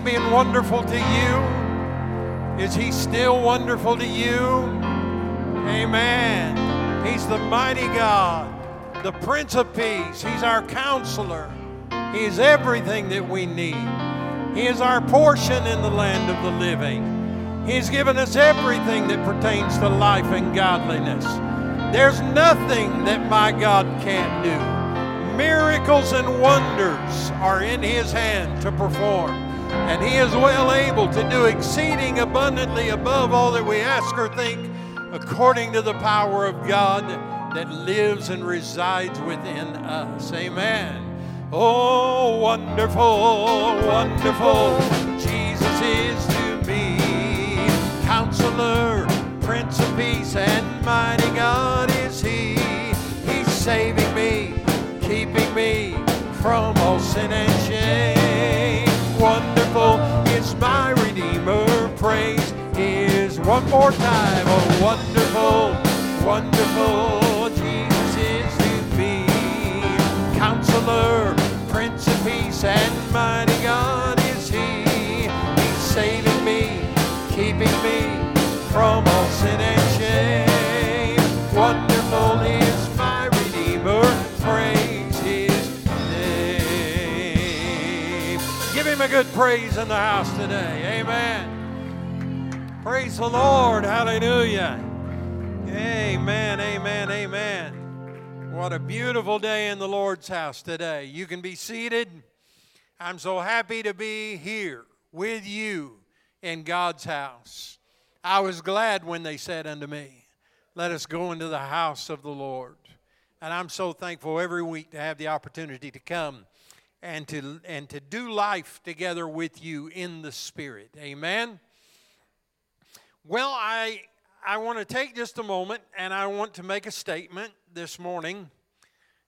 being wonderful to you? Is he still wonderful to you? Amen. He's the mighty God, the Prince of Peace. He's our counselor. He is everything that we need. He is our portion in the land of the living. He's given us everything that pertains to life and godliness. There's nothing that my God can't do. Miracles and wonders are in His hand to perform. And He is well able to do exceeding abundantly above all that we ask or think, according to the power of God that lives and resides within us. Amen. Oh, wonderful, wonderful, Jesus is to me. Counselor, Prince of Peace, and mighty God is He. He's saving me, keeping me from all sin and shame. One more time. Oh, wonderful, wonderful, Jesus is to me. Counselor, Prince of Peace, and mighty God is He. He's saving me, keeping me from all sin and shame. Wonderful is my Redeemer. Praise His name. Give Him a good praise in the house today. Amen. Praise the Lord. Hallelujah. Amen, amen, amen. What a beautiful day in the Lord's house today. You can be seated. I'm so happy to be here with you in God's house. I was glad when they said unto me, Let us go into the house of the Lord. And I'm so thankful every week to have the opportunity to come and to, and to do life together with you in the Spirit. Amen. Well, I, I want to take just a moment and I want to make a statement this morning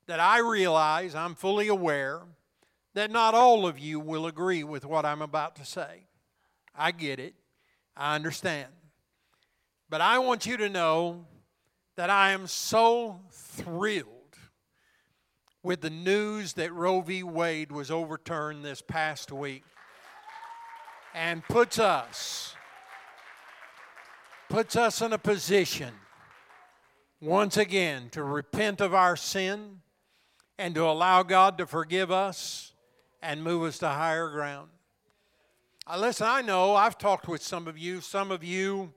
that I realize, I'm fully aware, that not all of you will agree with what I'm about to say. I get it, I understand. But I want you to know that I am so thrilled with the news that Roe v. Wade was overturned this past week and puts us puts us in a position once again to repent of our sin and to allow God to forgive us and move us to higher ground. Uh, listen, I know I've talked with some of you, some of you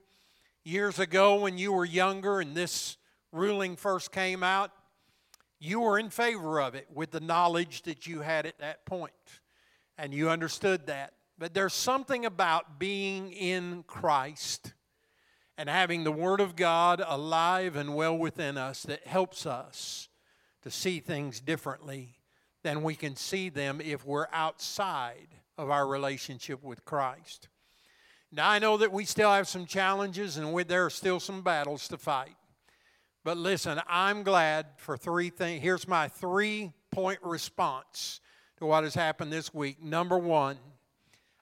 years ago when you were younger and this ruling first came out, you were in favor of it with the knowledge that you had at that point, and you understood that. But there's something about being in Christ and having the Word of God alive and well within us that helps us to see things differently than we can see them if we're outside of our relationship with Christ. Now, I know that we still have some challenges and we, there are still some battles to fight. But listen, I'm glad for three things. Here's my three point response to what has happened this week. Number one,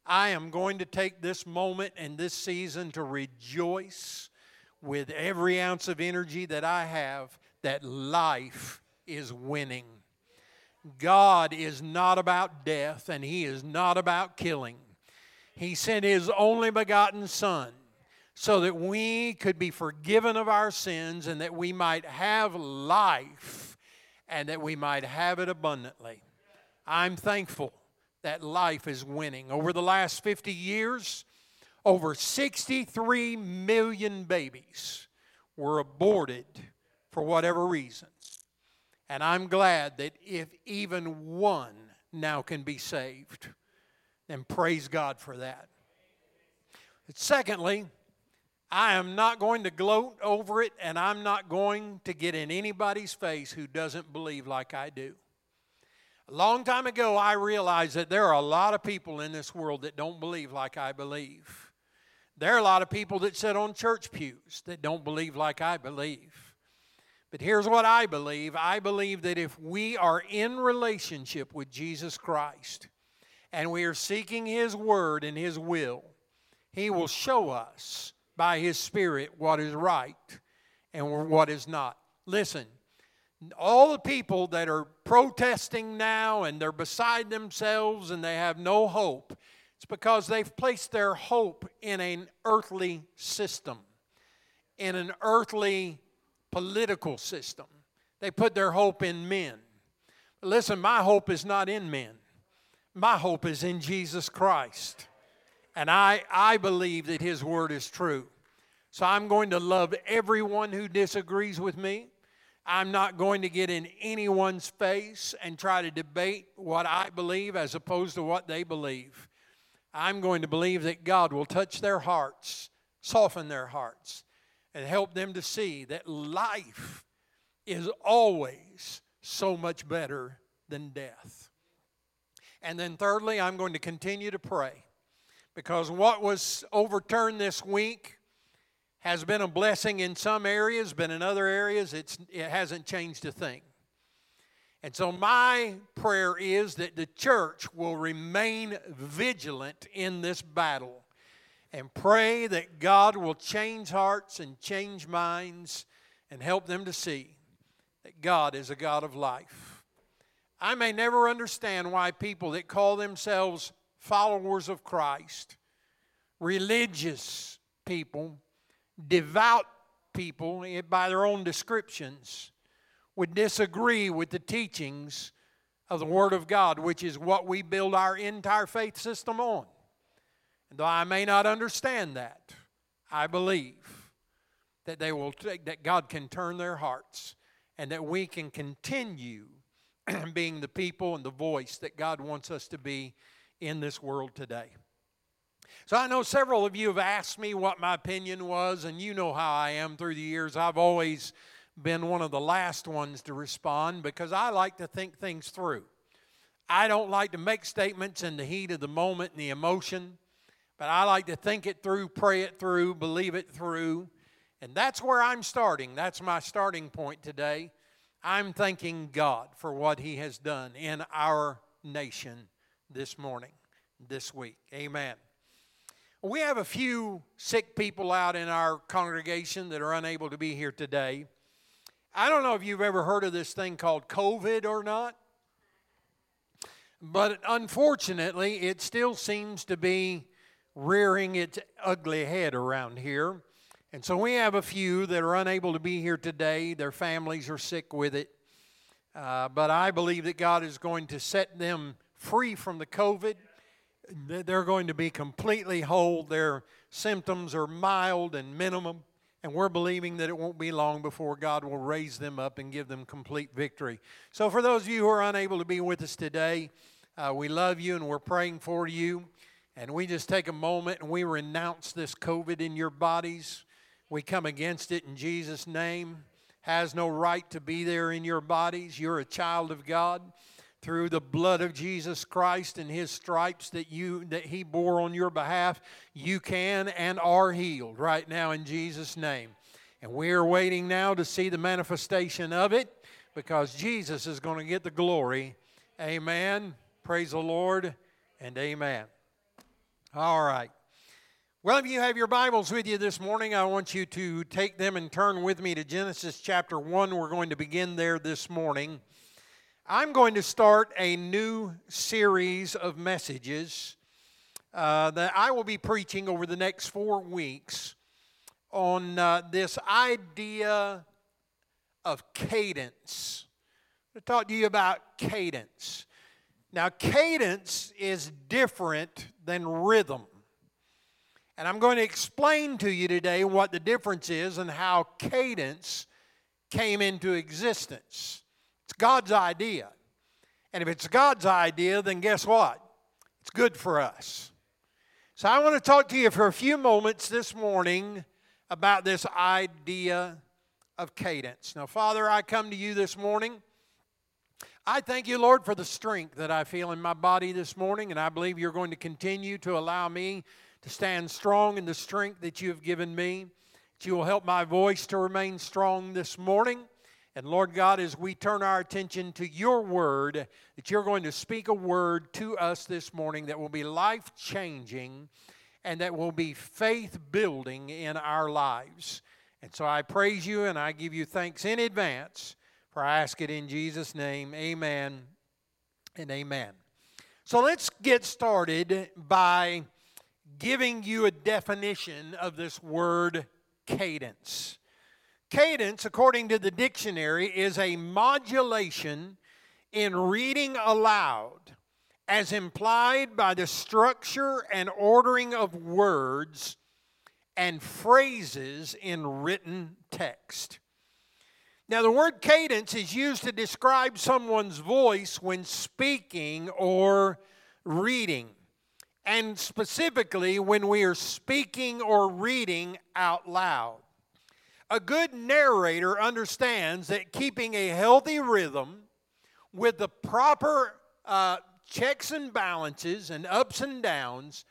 I am going to take this moment and this season to rejoice with every ounce of energy that I have that life is winning. God is not about death and He is not about killing. He sent His only begotten Son so that we could be forgiven of our sins and that we might have life and that we might have it abundantly. I'm thankful that life is winning. Over the last 50 years, over 63 million babies were aborted for whatever reasons. And I'm glad that if even one now can be saved, then praise God for that. But secondly, I am not going to gloat over it, and I'm not going to get in anybody's face who doesn't believe like I do. A long time ago, I realized that there are a lot of people in this world that don't believe like I believe. There are a lot of people that sit on church pews that don't believe like I believe. But here's what I believe I believe that if we are in relationship with Jesus Christ and we are seeking His Word and His will, He will show us by His Spirit what is right and what is not. Listen, all the people that are protesting now and they're beside themselves and they have no hope, It's because they've placed their hope in an earthly system, in an earthly political system. They put their hope in men. Listen, my hope is not in men. My hope is in Jesus Christ. And I, I believe that His Word is true. So I'm going to love everyone who disagrees with me. I'm not going to get in anyone's face and try to debate what I believe as opposed to what they believe. I'm going to believe that God will touch their hearts, soften their hearts, and help them to see that life is always so much better than death. And then, thirdly, I'm going to continue to pray because what was overturned this week has been a blessing in some areas, but in other areas, it's, it hasn't changed a thing. And so, my prayer is that the church will remain vigilant in this battle and pray that God will change hearts and change minds and help them to see that God is a God of life. I may never understand why people that call themselves followers of Christ, religious people, devout people, eh, by their own descriptions, would disagree with the teachings of the Word of God, which is what we build our entire faith system on. And though I may not understand that, I believe that they will take, that God can turn their hearts and that we can continue being the people and the voice that God wants us to be in this world today. So I know several of you have asked me what my opinion was, and you know how I am through the years. I've always been one of the last ones to respond because I like to think things through. I don't like to make statements in the heat of the moment and the emotion, but I like to think it through, pray it through, believe it through. And that's where I'm starting. That's my starting point today. I'm thanking God for what He has done in our nation this morning, this week. Amen. We have a few sick people out in our congregation that are unable to be here today. I don't know if you've ever heard of this thing called COVID or not, but unfortunately, it still seems to be rearing its ugly head around here. And so we have a few that are unable to be here today. Their families are sick with it. Uh, but I believe that God is going to set them free from the COVID. They're going to be completely whole. Their symptoms are mild and minimum. And we're believing that it won't be long before God will raise them up and give them complete victory. So, for those of you who are unable to be with us today, uh, we love you and we're praying for you. And we just take a moment and we renounce this COVID in your bodies. We come against it in Jesus' name. Has no right to be there in your bodies. You're a child of God through the blood of Jesus Christ and his stripes that you that he bore on your behalf you can and are healed right now in Jesus name. And we're waiting now to see the manifestation of it because Jesus is going to get the glory. Amen. Praise the Lord and amen. All right. Well, if you have your Bibles with you this morning, I want you to take them and turn with me to Genesis chapter 1. We're going to begin there this morning. I'm going to start a new series of messages uh, that I will be preaching over the next four weeks on uh, this idea of cadence. i talk to you about cadence. Now, cadence is different than rhythm. And I'm going to explain to you today what the difference is and how cadence came into existence. It's God's idea. And if it's God's idea, then guess what? It's good for us. So I want to talk to you for a few moments this morning about this idea of cadence. Now, Father, I come to you this morning. I thank you, Lord, for the strength that I feel in my body this morning, and I believe you're going to continue to allow me to stand strong in the strength that you have given me. That you will help my voice to remain strong this morning. And Lord God, as we turn our attention to your word, that you're going to speak a word to us this morning that will be life changing and that will be faith building in our lives. And so I praise you and I give you thanks in advance for I ask it in Jesus' name. Amen and amen. So let's get started by giving you a definition of this word cadence. Cadence, according to the dictionary, is a modulation in reading aloud as implied by the structure and ordering of words and phrases in written text. Now, the word cadence is used to describe someone's voice when speaking or reading, and specifically when we are speaking or reading out loud. A good narrator understands that keeping a healthy rhythm with the proper uh, checks and balances and ups and downs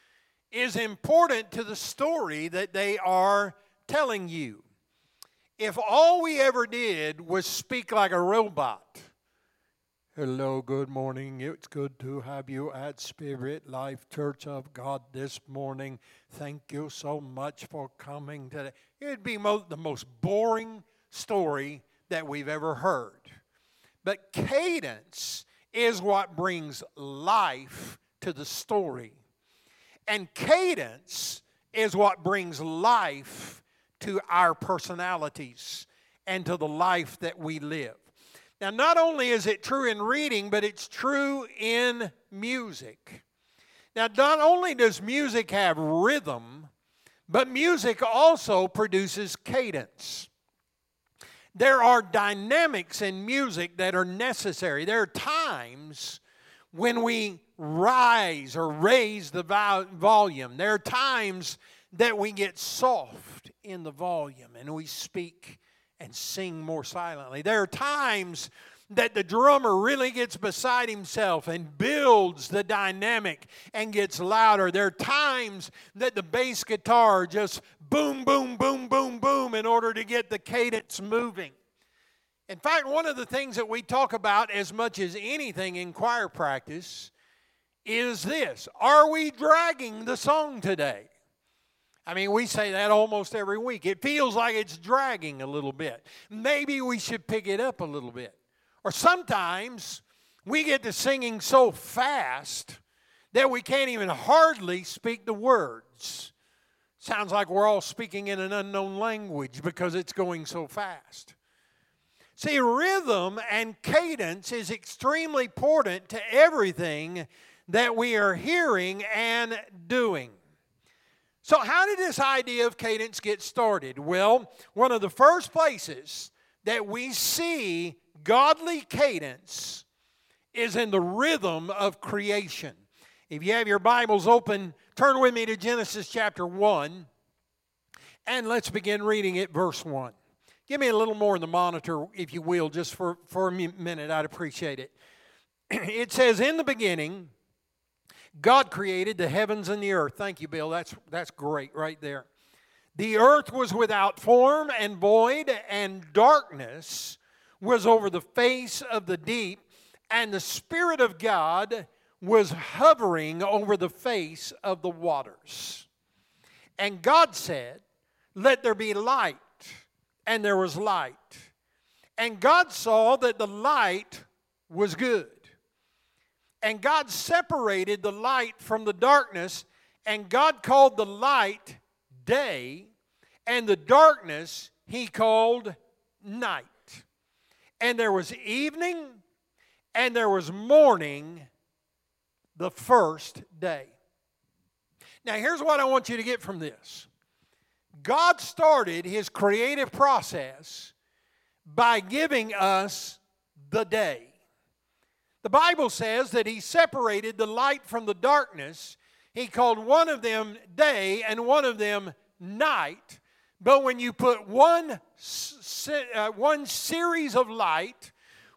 is important to the story that they are telling you if all we ever did was speak like a robot, hello, good morning, it's good to have you at Spirit Life Church of God this morning. Thank you so much for coming today. It'd be mo- the most boring story that we've ever heard. But cadence is what brings life to the story. And cadence is what brings life to our personalities and to the life that we live. Now, not only is it true in reading, but it's true in music. Now, not only does music have rhythm, but music also produces cadence. There are dynamics in music that are necessary. There are times when we rise or raise the volume. There are times that we get soft in the volume and we speak and sing more silently. There are times that the drummer really gets beside himself and builds the dynamic and gets louder. There are times that the bass guitar just boom, boom, boom, boom, boom in order to get the cadence moving. In fact, one of the things that we talk about as much as anything in choir practice is this Are we dragging the song today? I mean, we say that almost every week. It feels like it's dragging a little bit. Maybe we should pick it up a little bit. Or sometimes we get to singing so fast that we can't even hardly speak the words. Sounds like we're all speaking in an unknown language because it's going so fast. See, rhythm and cadence is extremely important to everything that we are hearing and doing. So, how did this idea of cadence get started? Well, one of the first places that we see godly cadence is in the rhythm of creation. If you have your Bibles open, turn with me to Genesis chapter 1, and let's begin reading it, verse 1. Give me a little more in the monitor, if you will, just for, for a minute. I'd appreciate it. It says, In the beginning, God created the heavens and the earth. Thank you, Bill. That's, that's great right there. The earth was without form and void, and darkness was over the face of the deep, and the Spirit of God was hovering over the face of the waters. And God said, Let there be light. And there was light. And God saw that the light was good. And God separated the light from the darkness, and God called the light day, and the darkness he called night. And there was evening and there was morning the first day. Now, here's what I want you to get from this God started his creative process by giving us the day. The Bible says that he separated the light from the darkness. He called one of them day and one of them night. But when you put one, uh, one series of light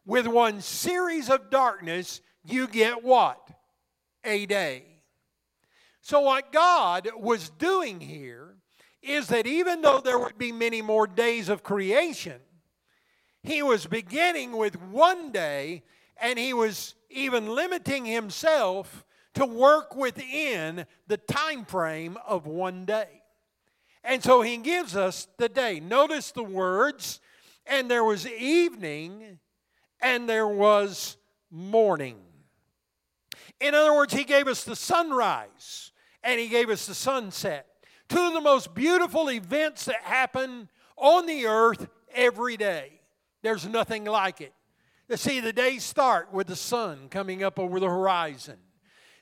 with one series of darkness, you get what? A day. So, what God was doing here is that even though there would be many more days of creation, He was beginning with one day and he was even limiting himself to work within the time frame of one day. And so he gives us the day. Notice the words, and there was evening and there was morning. In other words, He gave us the sunrise and He gave us the sunset. Two of the most beautiful events that happen on the earth every day. There's nothing like it. To see the day start with the sun coming up over the horizon,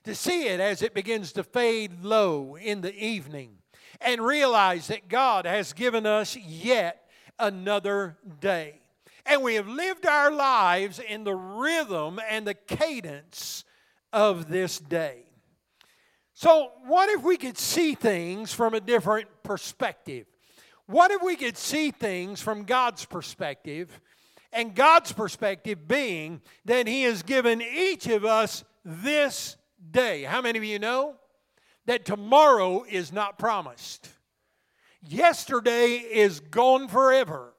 to see it as it begins to fade low in the evening, and realize that God has given us yet another day. And we have lived our lives in the rhythm and the cadence of this day. So, what if we could see things from a different perspective? What if we could see things from God's perspective? And God's perspective being that He has given each of us this day. How many of you know that tomorrow is not promised? Yesterday is gone forever.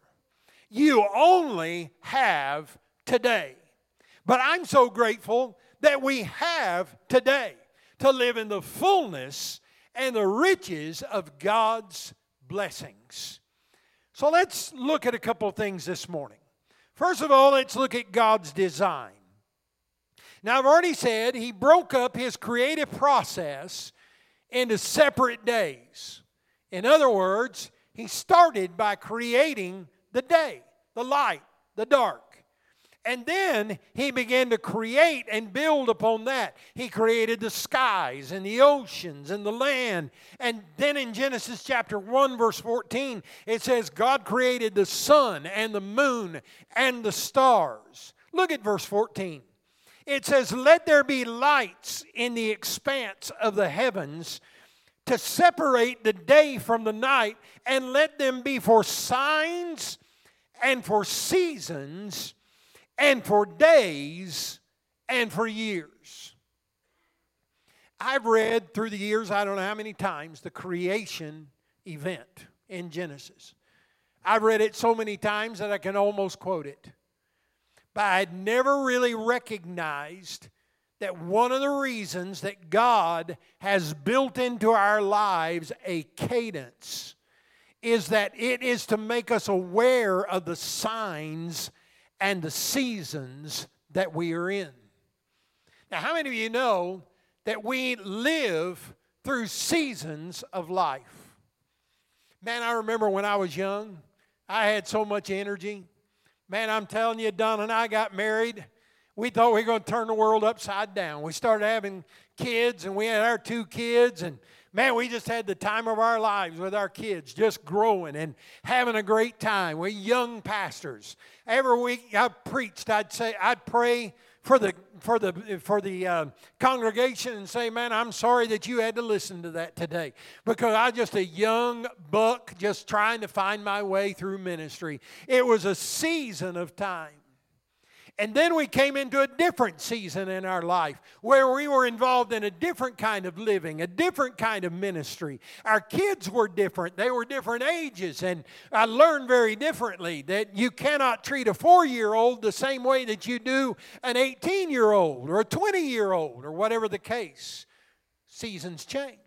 You only have today. But I'm so grateful that we have today to live in the fullness and the riches of God's blessings. So let's look at a couple of things this morning. First of all, let's look at God's design. Now, I've already said he broke up his creative process into separate days. In other words, he started by creating the day, the light, the dark. And then he began to create and build upon that. He created the skies and the oceans and the land. And then in Genesis chapter 1, verse 14, it says, God created the sun and the moon and the stars. Look at verse 14. It says, Let there be lights in the expanse of the heavens to separate the day from the night, and let them be for signs and for seasons and for days and for years. I've read through the years, I don't know how many times, the creation event in Genesis. I've read it so many times that I can almost quote it. But I'd never really recognized that one of the reasons that God has built into our lives a cadence is that it is to make us aware of the signs and the seasons that we are in. Now, how many of you know that we live through seasons of life? Man, I remember when I was young, I had so much energy. Man, I'm telling you, Don and I got married. We thought we were going to turn the world upside down. We started having kids, and we had our two kids, and man, we just had the time of our lives with our kids, just growing and having a great time. We young pastors. Every week I preached, I'd say, I'd pray for the for the for the uh, congregation and say, man, I'm sorry that you had to listen to that today because I was just a young buck just trying to find my way through ministry. It was a season of time. And then we came into a different season in our life where we were involved in a different kind of living, a different kind of ministry. Our kids were different, they were different ages. And I learned very differently that you cannot treat a four year old the same way that you do an 18 year old or a 20 year old or whatever the case. Seasons change.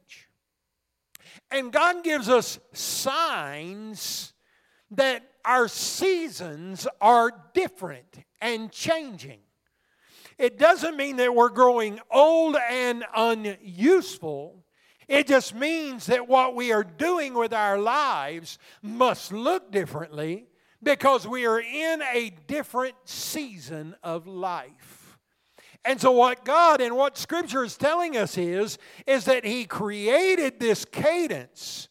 And God gives us signs that our seasons are different and changing. It doesn't mean that we're growing old and unuseful. It just means that what we are doing with our lives must look differently because we are in a different season of life. And so what God and what scripture is telling us is is that he created this cadence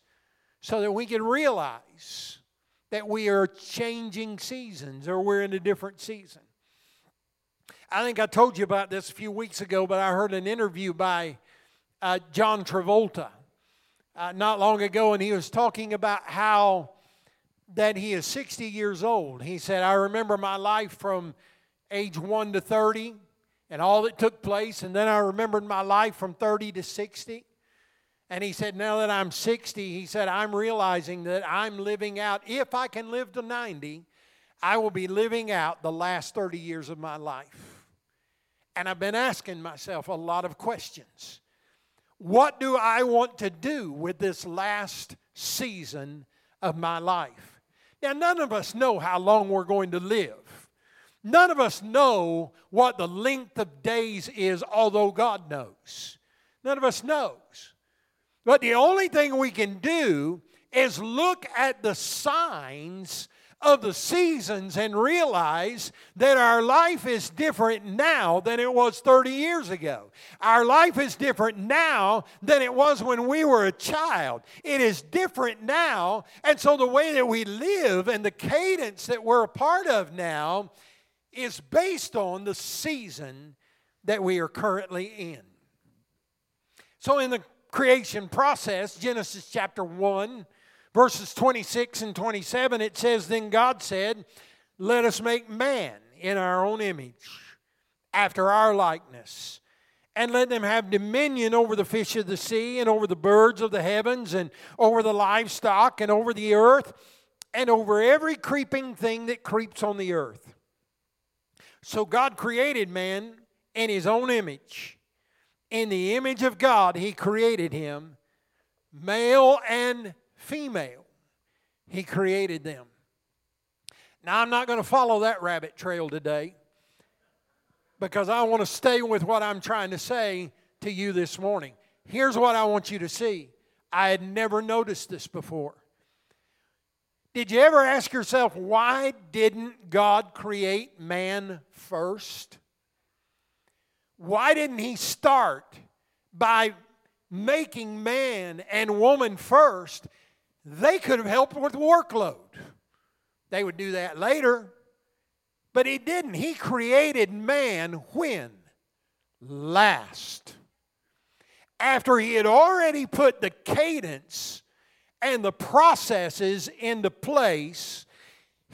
so that we can realize that we are changing seasons or we're in a different season. I think I told you about this a few weeks ago, but I heard an interview by uh, John Travolta uh, not long ago, and he was talking about how that he is 60 years old. He said, I remember my life from age 1 to 30 and all that took place, and then I remembered my life from 30 to 60. And he said, Now that I'm 60, he said, I'm realizing that I'm living out, if I can live to 90, I will be living out the last 30 years of my life. And I've been asking myself a lot of questions. What do I want to do with this last season of my life? Now, none of us know how long we're going to live. None of us know what the length of days is, although God knows. None of us knows. But the only thing we can do is look at the signs of the seasons and realize that our life is different now than it was 30 years ago. Our life is different now than it was when we were a child. It is different now. And so the way that we live and the cadence that we're a part of now is based on the season that we are currently in. So in the creation process, Genesis chapter 1, verses 26 and 27, it says, Then God said, Let us make man in our own image, after our likeness, and let them have dominion over the fish of the sea, and over the birds of the heavens, and over the livestock, and over the earth, and over every creeping thing that creeps on the earth. So God created man in his own image. In the image of God, he created him, male and female. He created them. Now, I'm not going to follow that rabbit trail today because I want to stay with what I'm trying to say to you this morning. Here's what I want you to see. I had never noticed this before. Did you ever ask yourself, why didn't God create man first? Why didn't He start by making man and woman first they could have helped with the workload. They would do that later. But he didn't. He created man when? Last. After he had already put the cadence and the processes into place,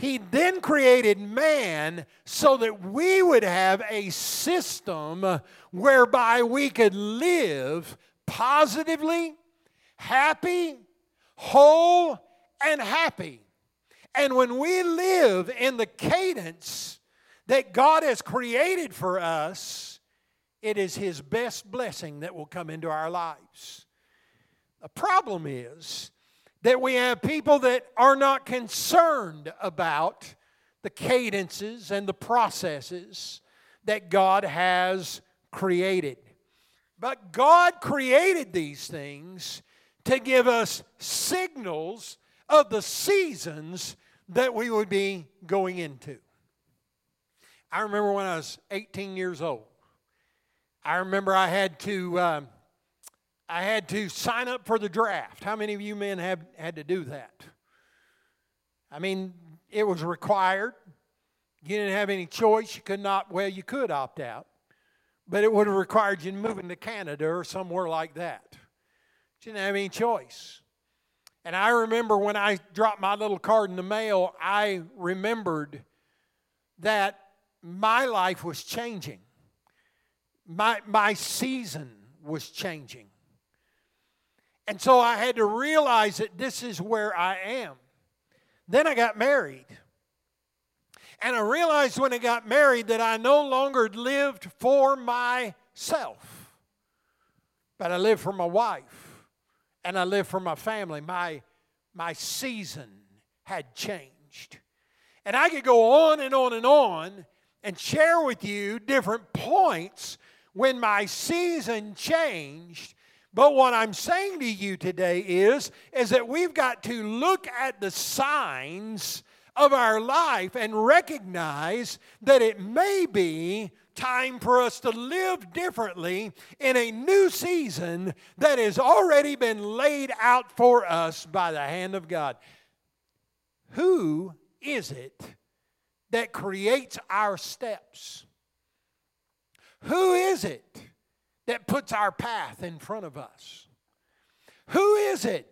he then created man so that we would have a system whereby we could live positively, happy, whole, and happy. And when we live in the cadence that God has created for us, it is His best blessing that will come into our lives. The problem is that we have people that are not concerned about the cadences and the processes that God has created. But God created these things to give us signals of the seasons that we would be going into. I remember when I was 18 years old. I remember I had to um, I had to sign up for the draft. How many of you men have had to do that? I mean, it was required. You didn't have any choice. You could not. Well, you could opt out, but it would have required you moving to Canada or somewhere like that. She didn't have any choice. And I remember when I dropped my little card in the mail, I remembered that my life was changing. My, my season was changing. And so I had to realize that this is where I am. Then I got married. And I realized when I got married that I no longer lived for myself, but I lived for my wife and I lived for my family. My, my season had changed. And I could go on and on and on and share with you different points when my season changed. But what I'm saying to you today is, is that we've got to look at the signs of our life and recognize that it may be time for us to live differently in a new season that has already been laid out for us by the hand of God. Who is it that creates our steps? Who is it that puts our path in front of us? Who is it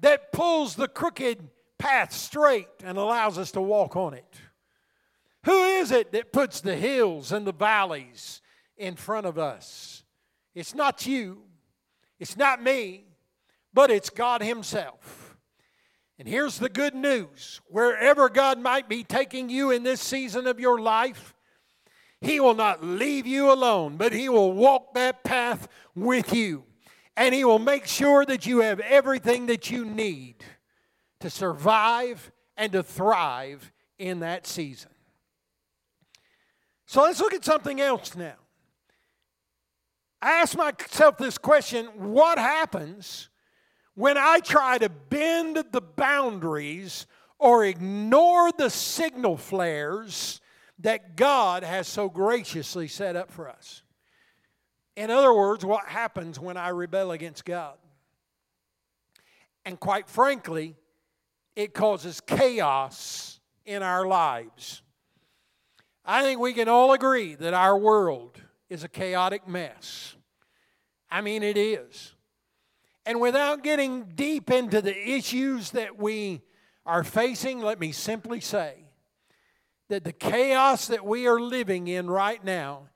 that pulls the crooked path straight and allows us to walk on it? Who is it that puts the hills and the valleys in front of us? It's not you, it's not me, but it's God Himself. And here's the good news wherever God might be taking you in this season of your life, He will not leave you alone, but He will walk that path with you. And He will make sure that you have everything that you need to survive and to thrive in that season. So let's look at something else now. I ask myself this question what happens when I try to bend the boundaries or ignore the signal flares that God has so graciously set up for us? In other words, what happens when I rebel against God? And quite frankly, it causes chaos in our lives. I think we can all agree that our world is a chaotic mess. I mean, it is. And without getting deep into the issues that we are facing, let me simply say that the chaos that we are living in right now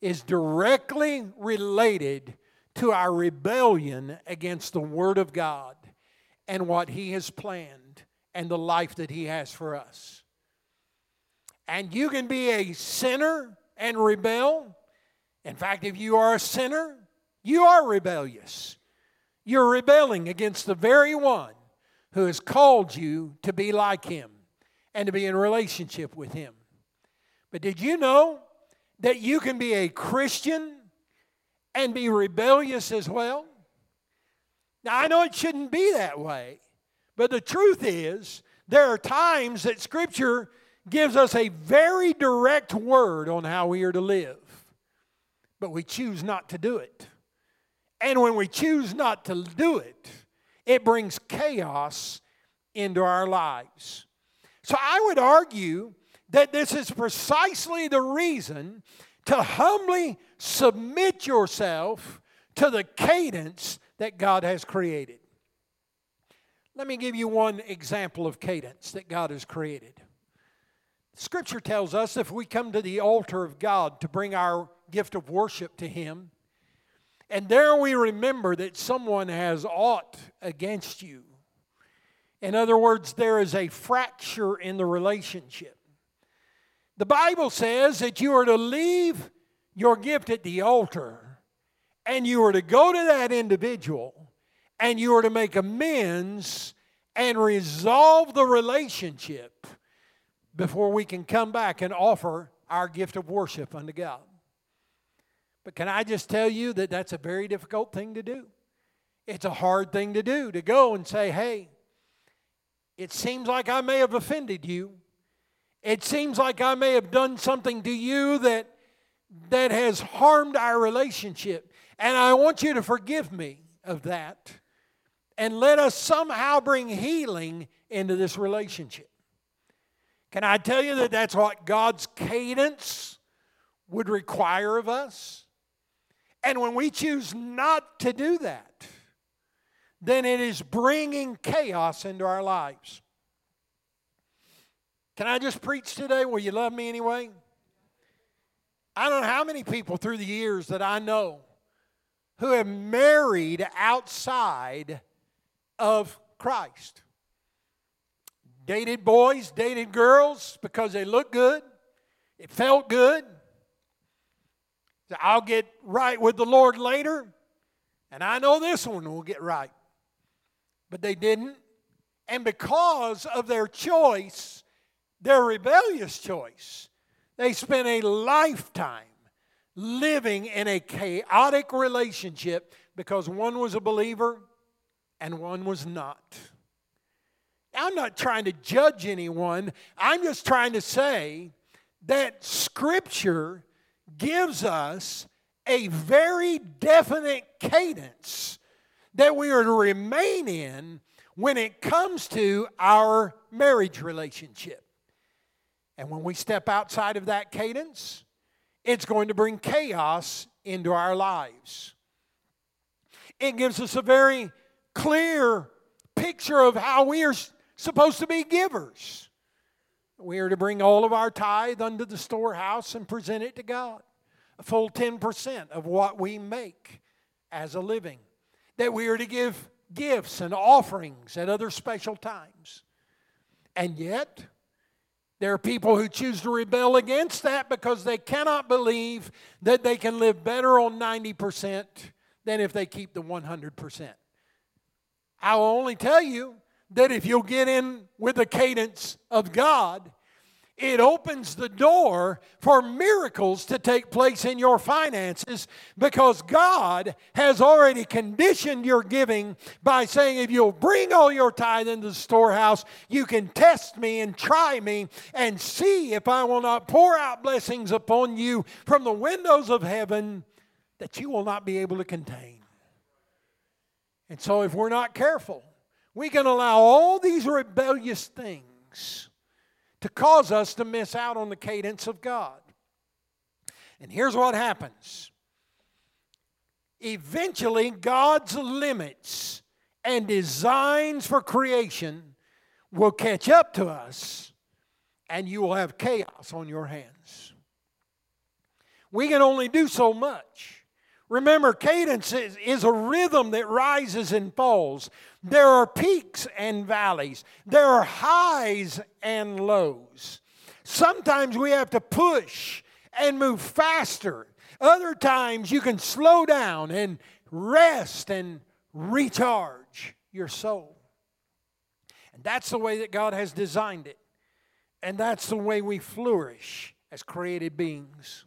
is directly related to our rebellion against the Word of God and what He has planned and the life that He has for us. And you can be a sinner and rebel. In fact, if you are a sinner, you are rebellious. You're rebelling against the very one who has called you to be like Him and to be in relationship with Him. But did you know that you can be a Christian and be rebellious as well? Now, I know it shouldn't be that way, but the truth is, there are times that Scripture gives us a very direct word on how we are to live, but we choose not to do it. And when we choose not to do it, it brings chaos into our lives. So I would argue that this is precisely the reason to humbly submit yourself to the cadence that God has created. Let me give you one example of cadence that God has created. Scripture tells us if we come to the altar of God to bring our gift of worship to Him, and there we remember that someone has aught against you. In other words, there is a fracture in the relationship. The Bible says that you are to leave your gift at the altar and you are to go to that individual and you are to make amends and resolve the relationship before we can come back and offer our gift of worship unto God. But can I just tell you that that's a very difficult thing to do? It's a hard thing to do to go and say, hey, it seems like I may have offended you. It seems like I may have done something to you that, that has harmed our relationship. And I want you to forgive me of that. And let us somehow bring healing into this relationship. Can I tell you that that's what God's cadence would require of us? And when we choose not to do that, then it is bringing chaos into our lives. Can I just preach today? Will you love me anyway? I don't know how many people through the years that I know who have married outside of Christ. Dated boys, dated girls because they look good, it felt good. I'll get right with the Lord later, and I know this one will get right. But they didn't. And because of their choice, their rebellious choice. They spent a lifetime living in a chaotic relationship because one was a believer and one was not. I'm not trying to judge anyone. I'm just trying to say that Scripture gives us a very definite cadence that we are to remain in when it comes to our marriage relationship. And when we step outside of that cadence, it's going to bring chaos into our lives. It gives us a very clear picture of how we are supposed to be givers. We are to bring all of our tithe unto the storehouse and present it to God. A full 10% of what we make as a living. That we are to give gifts and offerings at other special times. And yet, there are people who choose to rebel against that because they cannot believe that they can live better on 90% than if they keep the 100%. I will only tell you that if you'll get in with the cadence of God, It opens the door for miracles to take place in your finances because God has already conditioned your giving by saying, if you'll bring all your tithe into the storehouse, you can test me and try me and see if I will not pour out blessings upon you from the windows of heaven that you will not be able to contain. And so, if we're not careful, we can allow all these rebellious things to cause us to miss out on the cadence of God. And here's what happens eventually, God's limits and designs for creation will catch up to us, and you will have chaos on your hands. We can only do so much. Remember, cadence is, is, a rhythm that rises and falls. There are peaks and valleys, there are highs and lows. Sometimes we have to push and move faster. Other times you can slow down and rest and recharge your soul. And that's the way that God has designed it. And that's the way we flourish as created beings.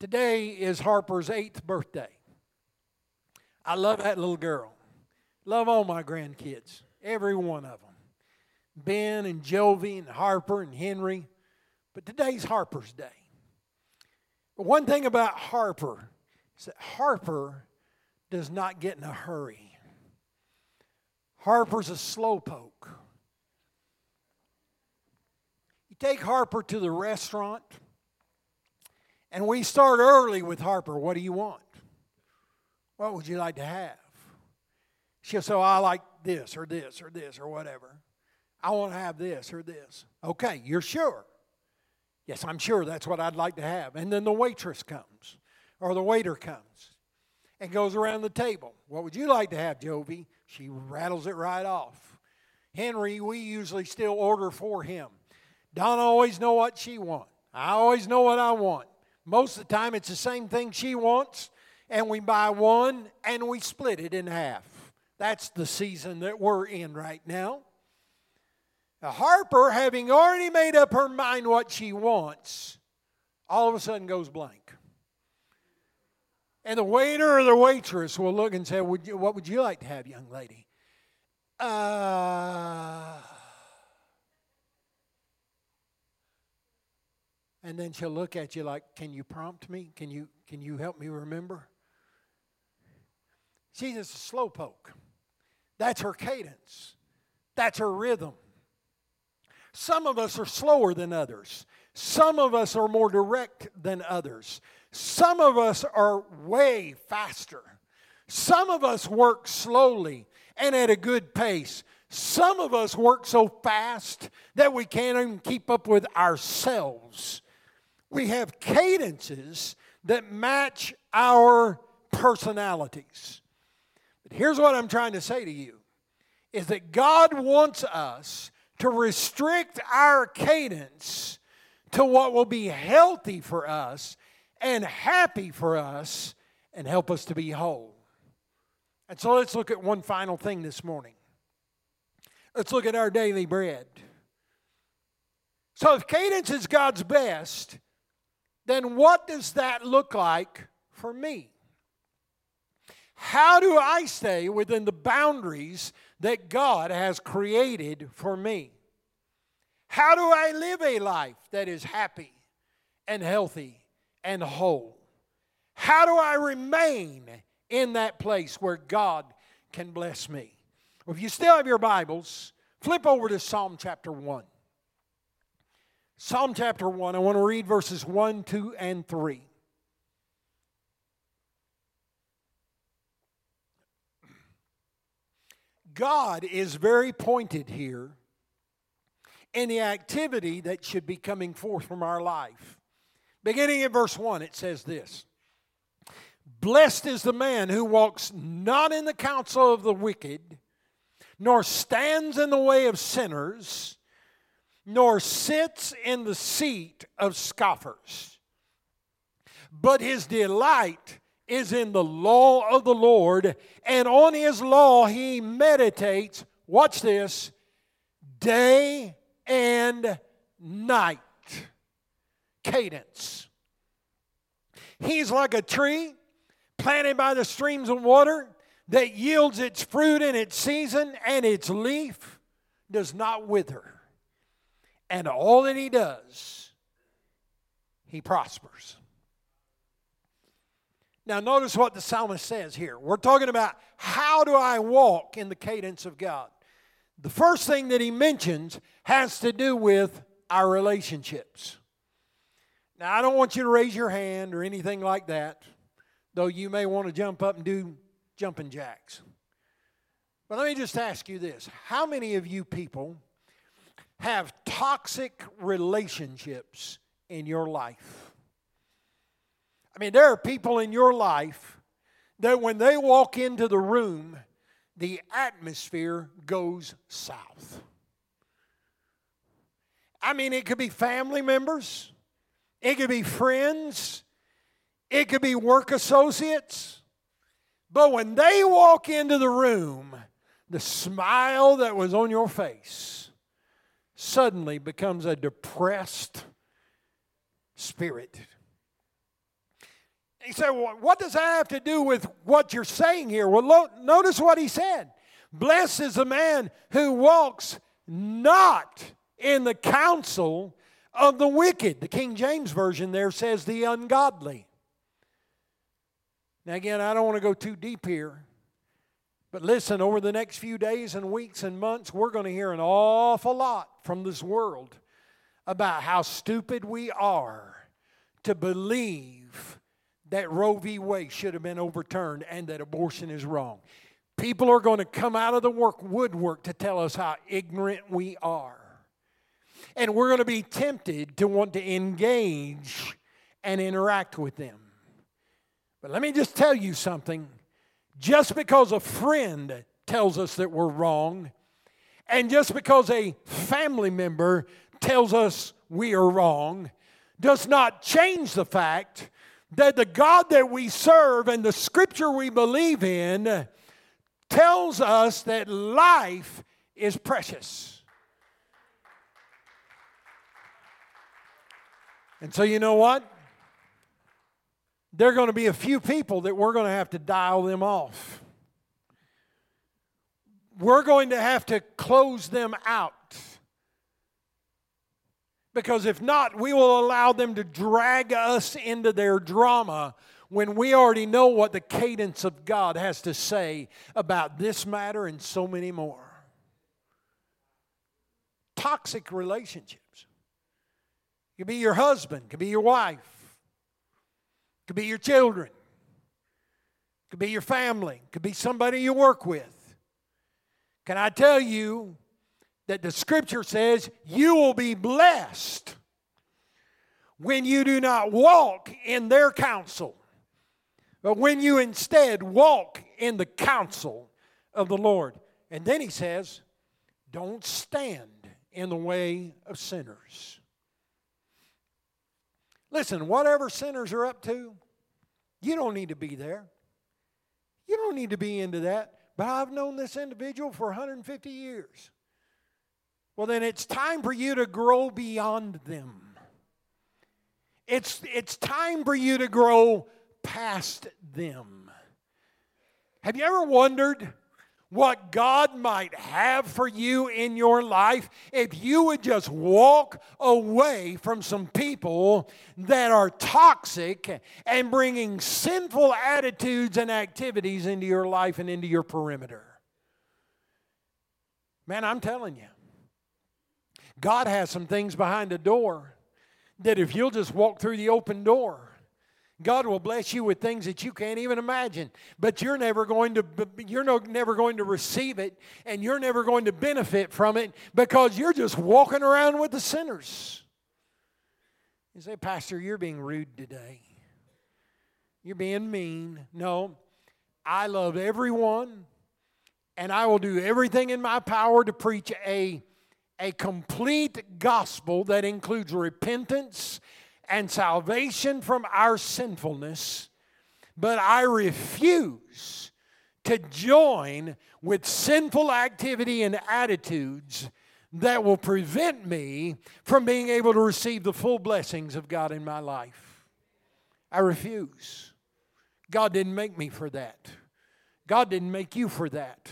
Today is Harper's eighth birthday. I love that little girl. Love all my grandkids, every one of them. Ben and Jovi and Harper and Henry. But today's Harper's Day. But one thing about Harper is that Harper does not get in a hurry. Harper's a slowpoke. You take Harper to the restaurant and we start early with Harper. What do you want? What would you like to have? She'll say, oh, I like this or this or this or whatever. I want to have this or this. Okay, you're sure? Yes, I'm sure that's what I'd like to have. And then the waitress comes or the waiter comes and goes around the table. What would you like to have, Jovi? She rattles it right off. Henry, we usually still order for him. Donna always know what she wants. I always know what I want. Most of the time, it's the same thing she wants, and we buy one and we split it in half. That's the season that we're in right now. Now, Harper, having already made up her mind what she wants, all of a sudden goes blank. And the waiter or the waitress will look and say, would you, What would you like to have, young lady? Uh, And then she'll look at you like, Can you prompt me? Can you, can you help me remember? She's just a slowpoke. That's her cadence, that's her rhythm. Some of us are slower than others. Some of us are more direct than others. Some of us are way faster. Some of us work slowly and at a good pace. Some of us work so fast that we can't even keep up with ourselves we have cadences that match our personalities. But here's what I'm trying to say to you is that God wants us to restrict our cadence to what will be healthy for us and happy for us and help us to be whole. And so let's look at one final thing this morning. Let's look at our daily bread. So if cadence is God's best, then what does that look like for me? How do I stay within the boundaries that God has created for me? How do I live a life that is happy and healthy and whole? How do I remain in that place where God can bless me? Well, if you still have your Bibles, flip over to Psalm chapter 1. Psalm chapter 1, I want to read verses 1, 2, and 3. God is very pointed here in the activity that should be coming forth from our life. Beginning in verse 1, it says this Blessed is the man who walks not in the counsel of the wicked, nor stands in the way of sinners nor sits in the seat of scoffers. But his delight is in the law of the Lord, and on his law he meditates, watch this, day and night cadence. He's like a tree planted by the streams of water that yields its fruit in its season, and its leaf does not wither. And all that he does, he prospers. Now, notice what the psalmist says here. We're talking about how do I walk in the cadence of God? The first thing that he mentions has to do with our relationships. Now, I don't want you to raise your hand or anything like that, though you may want to jump up and do jumping jacks. But let me just ask you this How many of you people have toxic relationships in your life? I mean, there are people in your life that when they walk into the room, the atmosphere goes south. I mean, it could be family members, it could be friends, it could be work associates. But when they walk into the room, the smile that was on your face suddenly becomes a depressed spirit. He said, well, What does that have to do with what you're saying here? Well, lo- notice what he said. Blessed is the man who walks not in the counsel of the wicked. The King James Version there says the ungodly. Now, again, I don't want to go too deep here, but listen, over the next few days and weeks and months, we're going to hear an awful lot from this world about how stupid we are to believe that Roe v. Wade should have been overturned and that abortion is wrong. People are going to come out of the work woodwork to tell us how ignorant we are. And we're going to be tempted to want to engage and interact with them. But let me just tell you something. Just because a friend tells us that we're wrong, and just because a family member tells us we are wrong, does not change the fact that the God that we serve and the scripture we believe in tells us that life is precious. And so, you know what? There are going to be a few people that we're going to have to dial them off. We're going to have to close them out. Because if not, we will allow them to drag us into their drama when we already know what the cadence of God has to say about this matter and so many more. Toxic relationships. It could be your husband, it could be your wife, could be your children, could be your family, could be somebody you work with. Can I tell you that the scripture says you will be blessed when you do not walk in their counsel, but when you instead walk in the counsel of the Lord. And then he says, don't stand in the way of sinners. Listen, whatever sinners are up to, you don't need to be there. You don't need to be into that. But I've known this individual for 150 years. Well, then it's time for you to grow beyond them. It's, it's time for you to grow past them. Have you ever wondered what God might have for you in your life if you would just walk away from some people that are toxic and bringing sinful attitudes and activities into your life and into your perimeter. Man, I'm telling you, God has some things behind the door that if you'll just walk through the open door, God will bless you with things that you can't even imagine, but you're never going to you're no, never going to receive it and you're never going to benefit from it because you're just walking around with the sinners. You say, "Pastor, you're being rude today. You're being mean." No. I love everyone and I will do everything in my power to preach a a complete gospel that includes repentance and salvation from our sinfulness, but I refuse to join with sinful activity and attitudes that will prevent me from being able to receive the full blessings of God in my life. I refuse. God didn't make me for that. God didn't make you for that.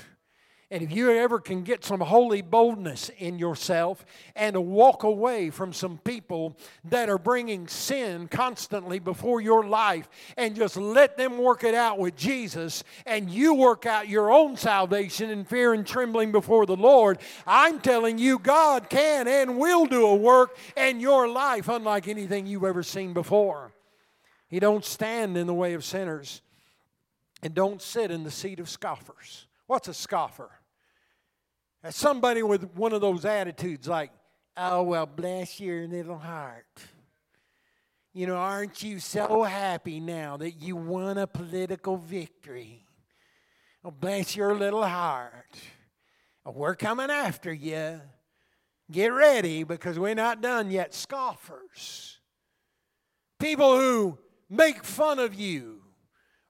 And if you ever can get some holy boldness in yourself and walk away from some people that are bringing sin constantly before your life and just let them work it out with Jesus and you work out your own salvation in fear and trembling before the Lord, I'm telling you, God can and will do a work in your life unlike anything you've ever seen before. He don't stand in the way of sinners and don't sit in the seat of scoffers. What's a scoffer? That's somebody with one of those attitudes like, oh, well, bless your little heart. You know, aren't you so happy now that you won a political victory? Oh, bless your little heart. Oh, we're coming after you. Get ready because we're not done yet. Scoffers. People who make fun of you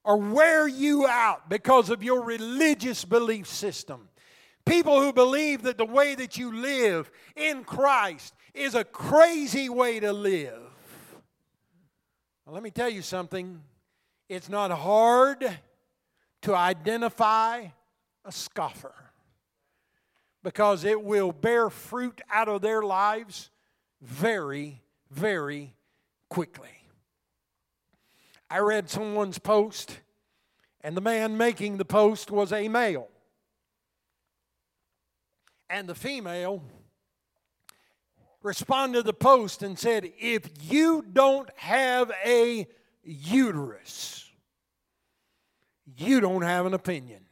or wear you out because of your religious belief system. People who believe that the way that you live in Christ is a crazy way to live. Well, let me tell you something. It's not hard to identify a scoffer because it will bear fruit out of their lives very, very quickly. I read someone's post, and the man making the post was a male. And the female responded to the post and said, If you don't have a uterus, you don't have an opinion.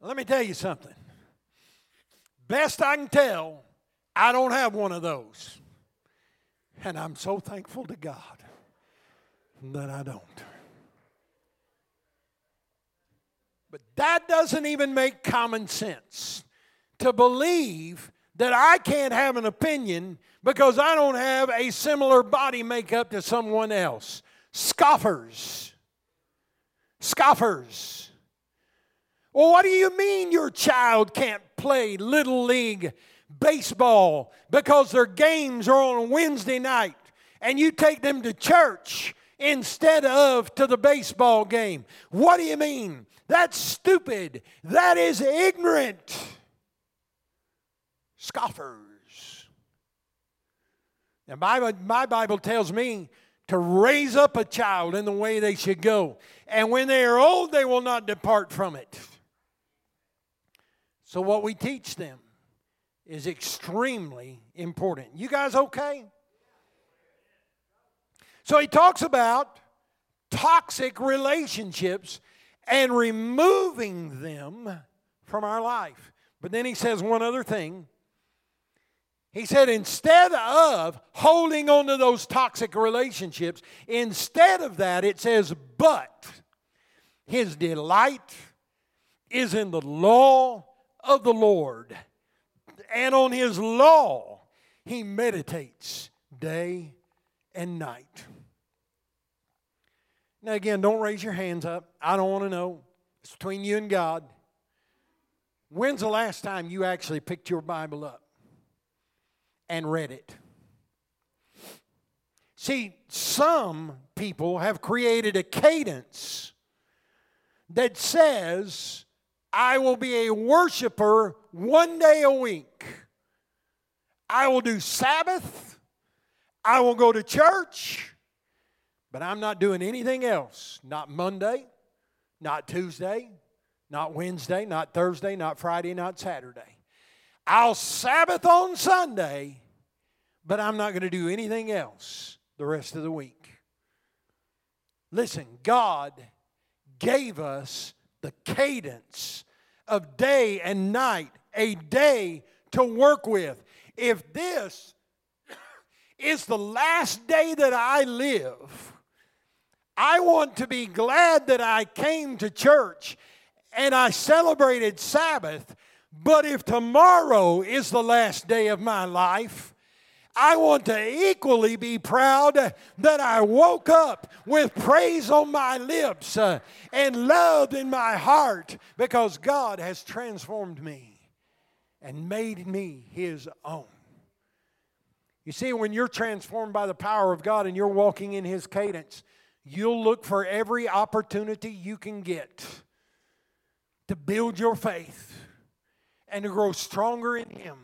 Let me tell you something. Best I can tell, I don't have one of those. And I'm so thankful to God that I don't. But that doesn't even make common sense to believe that I can't have an opinion because I don't have a similar body makeup to someone else. Scoffers. Scoffers. Well, what do you mean your child can't play Little League baseball because their games are on Wednesday night and you take them to church instead of to the baseball game? What do you mean? That's stupid. That is ignorant. Scoffers. Now, my, my Bible tells me to raise up a child in the way they should go. And when they are old, they will not depart from it. So, what we teach them is extremely important. You guys okay? So, he talks about toxic relationships and removing them from our life. But then he says one other thing. He said, instead of holding on to those toxic relationships, instead of that, it says, but his delight is in the law of the Lord, and on his law he meditates day and night. Now, again, don't raise your hands up. I don't want to know. It's between you and God. When's the last time you actually picked your Bible up and read it? See, some people have created a cadence that says I will be a worshiper one day a week. I will do Sabbath. I will go to church. But I'm not doing anything else. Not Monday, not Tuesday, not Wednesday, not Thursday, not Friday, not Saturday. I'll Sabbath on Sunday, but I'm not going to do anything else the rest of the week. Listen, God gave us the cadence of day and night, a day to work with. If this is the last day that I live, I want to be glad that I came to church and I celebrated Sabbath. But if tomorrow is the last day of my life, I want to equally be proud that I woke up with praise on my lips uh, and love in my heart because God has transformed me and made me His own. You see, when you're transformed by the power of God and you're walking in His cadence, you'll look for every opportunity you can get to build your faith and to grow stronger in Him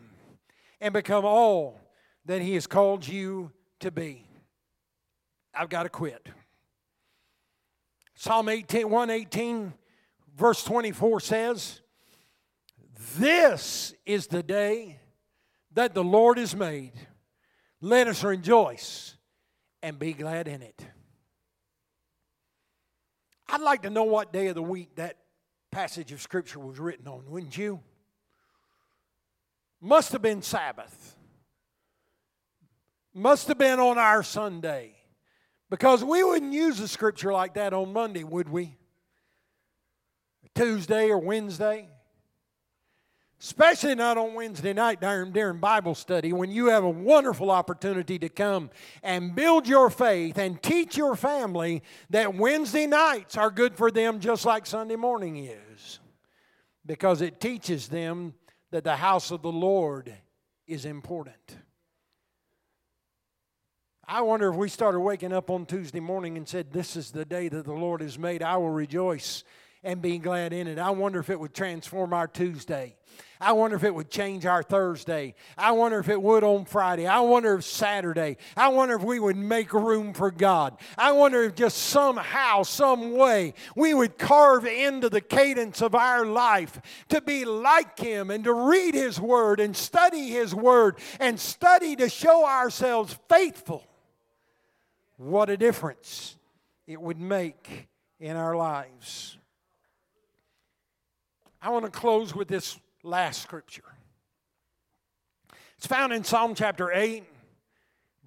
and become all that He has called you to be. I've got to quit. Psalm 18, 118, verse 24 says, This is the day that the Lord has made. Let us rejoice and be glad in it. I'd like to know what day of the week that passage of Scripture was written on, wouldn't you? Must have been Sabbath. Must have been on our Sunday. Because we wouldn't use a scripture like that on Monday, would we? Tuesday or Wednesday? Especially not on Wednesday night during, during Bible study when you have a wonderful opportunity to come and build your faith and teach your family that Wednesday nights are good for them just like Sunday morning is. Because it teaches them that the house of the Lord is important. I wonder if we started waking up on Tuesday morning and said, This is the day that the Lord has made. I will rejoice and be glad in it. I wonder if it would transform our Tuesday. I wonder if it would change our Thursday. I wonder if it would on Friday. I wonder if Saturday. I wonder if we would make room for God. I wonder if just somehow, some way, we would carve into the cadence of our life to be like Him and to read His Word and study His Word and study to show ourselves faithful what a difference it would make in our lives. I want to close with this last scripture. It's found in Psalm chapter 8,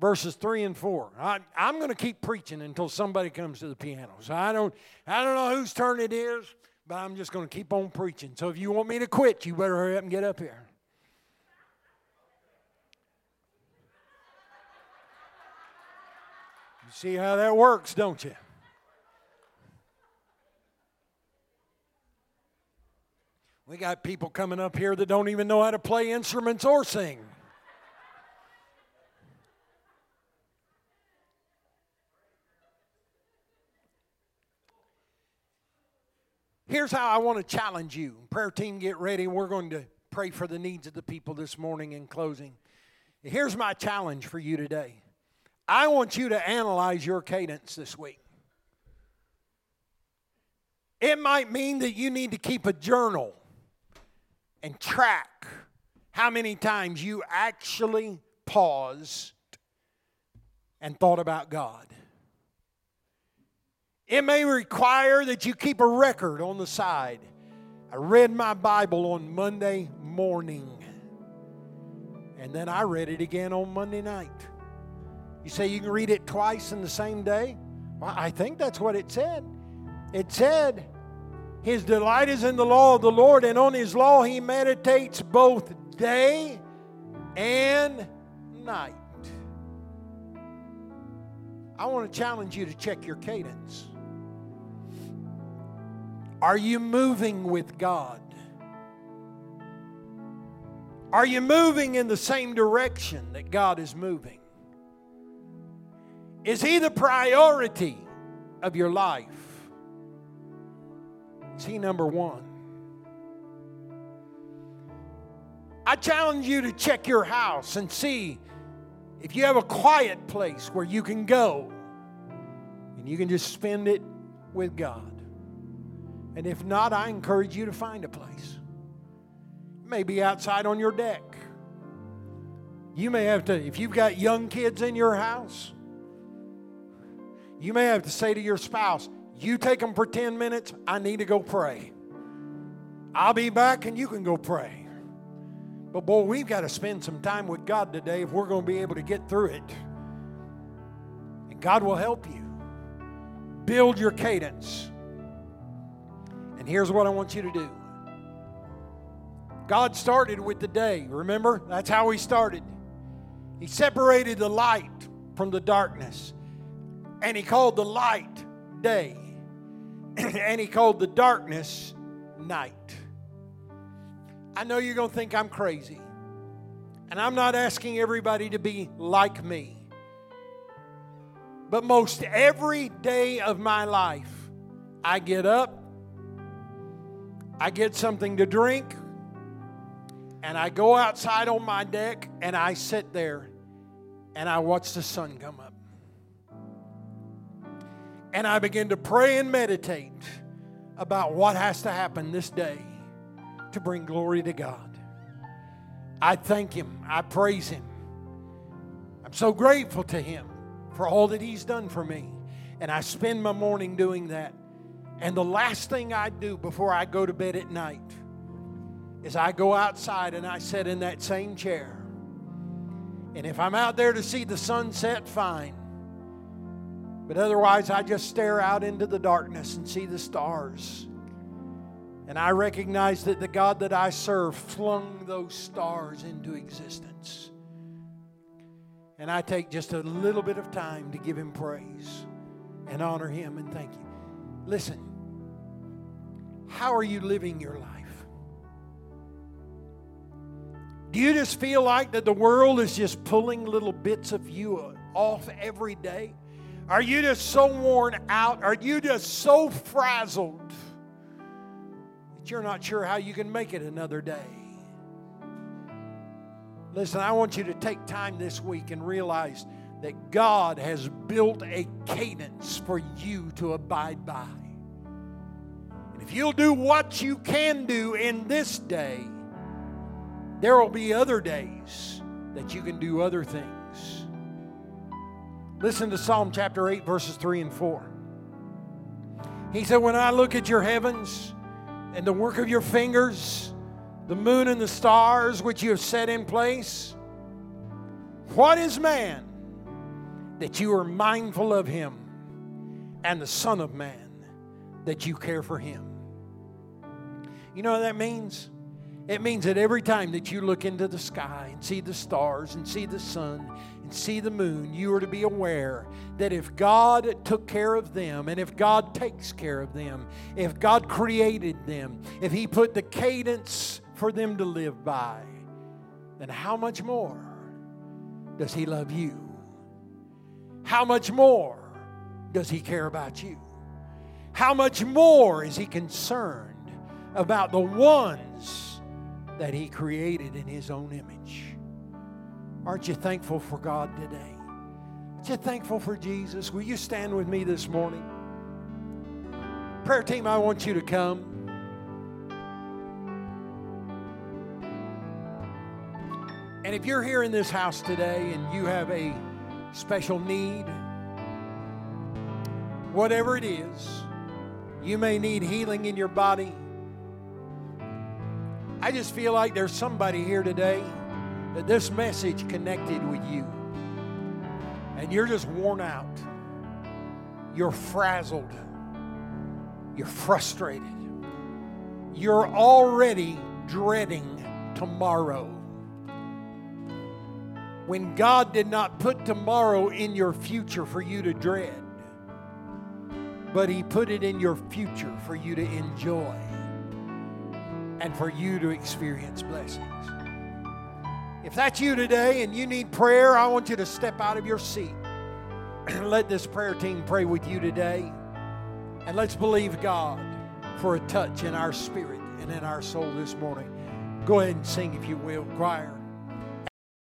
verses 3 and 4. I, am going to keep preaching until somebody comes to the piano. So I don't, I don't know whose turn it is, but I'm just going to keep on preaching. So if you want me to quit, you better hurry up and get up here. You see how that works, don't you? We got people coming up here that don't even know how to play instruments or sing. Here's how I want to challenge you. Prayer team, get ready. We're going to pray for the needs of the people this morning in closing. Here's my challenge for you today. I want you to analyze your cadence this week. It might mean that you need to keep a journal and track how many times you actually paused and thought about God. It may require that you keep a record on the side. I read my Bible on Monday morning, and then I read it again on Monday night. You say you can read it twice in the same day? Well, I think that's what it said. It said, His delight is in the law of the Lord, and on His law He meditates both day and night. I want to challenge you to check your cadence. Are you moving with God? Are you moving in the same direction that God is moving? Is He the priority of your life? Is He number one? I challenge you to check your house and see if you have a quiet place where you can go and you can just spend it with God. And if not, I encourage you to find a place. Maybe outside on your deck. You may have to, if you've got young kids in your house, you may have to say to your spouse, You take them for 10 minutes, I need to go pray. I'll be back and you can go pray. But boy, we've got to spend some time with God today if we're going to be able to get through it. And God will help you. Build your cadence. And here's what I want you to do God started with the day. Remember? That's how He started. He separated the light from the darkness, and he called the light day, and he called the darkness night. I know you're going to think I'm crazy, and I'm not asking everybody to be like me. But most every day of my life, I get up, I get something to drink, and I go outside on my deck and I sit there and I watch the sun come up. And I begin to pray and meditate about what has to happen this day to bring glory to God. I thank Him, I praise Him. I'm so grateful to Him for all that He's done for me. And I spend my morning doing that. And the last thing I do before I go to bed at night is I go outside and I sit in that same chair. And if I'm out there to see the sunset, fine. But otherwise, I just stare out into the darkness and see the stars. And I recognize that the God that I serve flung those stars into existence. And I take just a little bit of time to give Him praise and honor Him and thank you. Listen, how are you living your life? Do you just feel like that the world is just pulling little bits of you off every day? Are you just so worn out? Are you just so frazzled that you're not sure how you can make it another day? Listen, I want you to take time this week and realize that God has built a cadence for you to abide by. And if you'll do what you can do in this day, there will be other days that you can do other things. Listen to Psalm chapter 8, verses 3 and 4. He said, When I look at your heavens and the work of your fingers, the moon and the stars which you have set in place, what is man that you are mindful of him, and the Son of Man that you care for him? You know what that means? It means that every time that you look into the sky and see the stars and see the sun and see the moon, you are to be aware that if God took care of them and if God takes care of them, if God created them, if He put the cadence for them to live by, then how much more does He love you? How much more does He care about you? How much more is He concerned about the ones? that He created in His own image. Aren't you thankful for God today? Aren't you thankful for Jesus? Will you stand with me this morning? Prayer team, I want you to come. And if you're here in this house today and you have a special need, whatever it is, you may need healing in your body. I just feel like there's somebody here today that this message connected with you. And you're just worn out. You're frazzled. You're frustrated. You're already dreading tomorrow. When God did not put tomorrow in your future for you to dread, but He put it in your future for you to enjoy and for you to experience blessings. If that's you today and you need prayer, I want you to step out of your seat and let this prayer team pray with you today. And let's believe God for a touch in our spirit and in our soul this morning. Go ahead and sing if you will, choir.